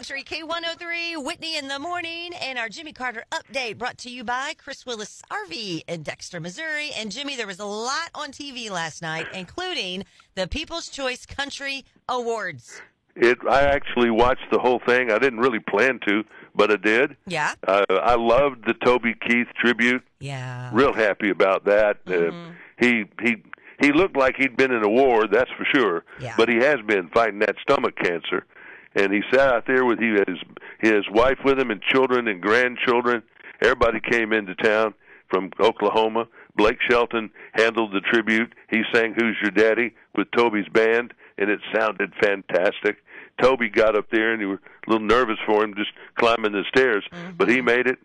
Country K103, Whitney in the morning, and our Jimmy Carter update brought to you by Chris Willis RV in Dexter, Missouri. And Jimmy, there was a lot on TV last night, including the People's Choice Country Awards. It. I actually watched the whole thing. I didn't really plan to, but I did. Yeah. Uh, I loved the Toby Keith tribute. Yeah. Real happy about that. Uh, he he he looked like he'd been in a war, that's for sure. Yeah. But he has been fighting that stomach cancer, and he sat out there with he his his wife with him and children and grandchildren. Everybody came into town from Oklahoma. Blake Shelton handled the tribute. He sang "Who's Your Daddy" with Toby's band, and it sounded fantastic. Toby got up there, and he was a little nervous for him just climbing the stairs, mm-hmm. but he made it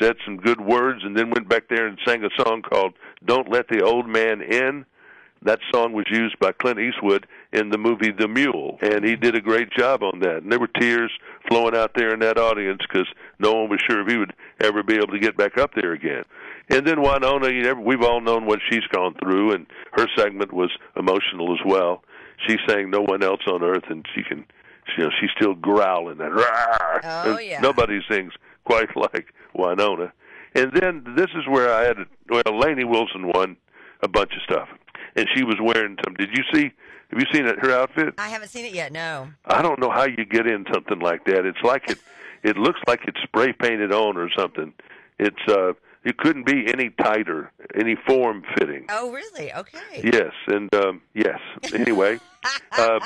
said some good words and then went back there and sang a song called Don't Let the Old Man In. That song was used by Clint Eastwood in the movie The Mule, and he did a great job on that. And there were tears flowing out there in that audience because no one was sure if he would ever be able to get back up there again. And then Wynonna, you know, we've all known what she's gone through, and her segment was emotional as well. She sang "No One Else on Earth," and she can, you know, she's still growling that. "Rawr!" Oh, And yeah. Nobody sings quite like Wynonna. And then this is where I had. Well, Lainey Wilson won a bunch of stuff, and she was wearing some. Did you see? Have you seen it, her outfit? I haven't seen it yet, no. I don't know how you get in something like that. It's like it. It looks like it's spray painted on or something. It's uh, it couldn't be any tighter, any form fitting. Oh, really? Okay. Yes, and um, yes. Anyway, uh,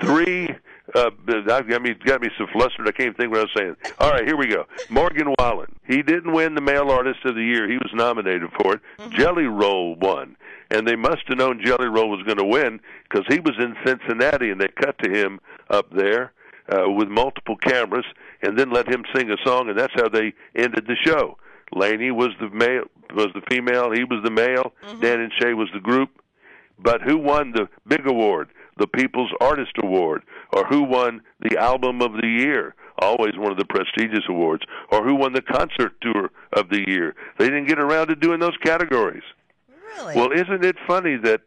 three. Uh, that got me got me so flustered. I can't think what I was saying. All right, here we go. Morgan Wallen. He didn't win the Male Artist of the Year. He was nominated for it. Jelly Roll won, and they must have known Jelly Roll was going to win because he was in Cincinnati, and they cut to him up there uh, with multiple cameras, and then let him sing a song, and that's how they ended the show. Lainey was the male, was the female. He was the male. Dan and Shay was the group. But who won the big award, the People's Artist Award, or who won the Album of the Year? Always one of the prestigious awards. Or who won the Concert Tour of the Year? They didn't get around to doing those categories. Really? Well, isn't it funny that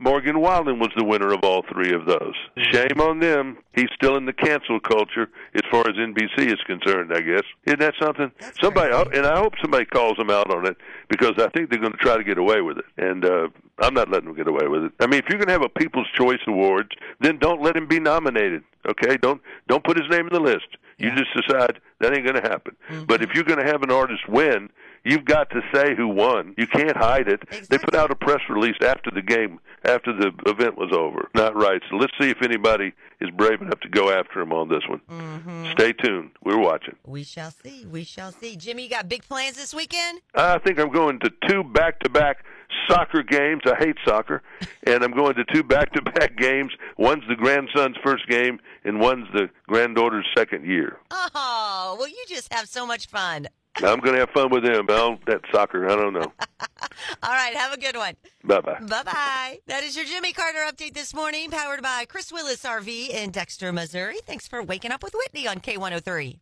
Morgan Wallen was the winner of all three of those? Shame on them. He's still in the cancel culture as far as NBC is concerned, I guess. Isn't that something? That's somebody, crazy. and I hope somebody calls him out on it because I think they're going to try to get away with it. And uh, I'm not letting them get away with it. I mean, if you're going to have a People's Choice Awards, then don't let him be nominated. Okay? Don't don't put his name in the list. You Yeah. just decide that ain't going to happen. Mm-hmm. But if you're going to have an artist win, you've got to say who won. You can't hide it. They put out a press release after the game, after the event was over. Not right. So let's see if anybody is brave enough to go after him on this one. Mm-hmm. Stay tuned. We're watching. we shall see. We shall see. Jimmy, you got big plans this weekend? I think I'm going to two back-to-back soccer games. I hate soccer, and I'm going to two back-to-back games. One's the grandson's first game, and one's the granddaughter's second year. Oh, well, you just have so much fun. I'm going to have fun with them. Oh, that soccer, I don't know. All right, have a good one. Bye bye. Bye bye. That is your Jimmy Carter update this morning, powered by Chris Willis RV in Dexter, Missouri. Thanks for waking up with Whitney on K103.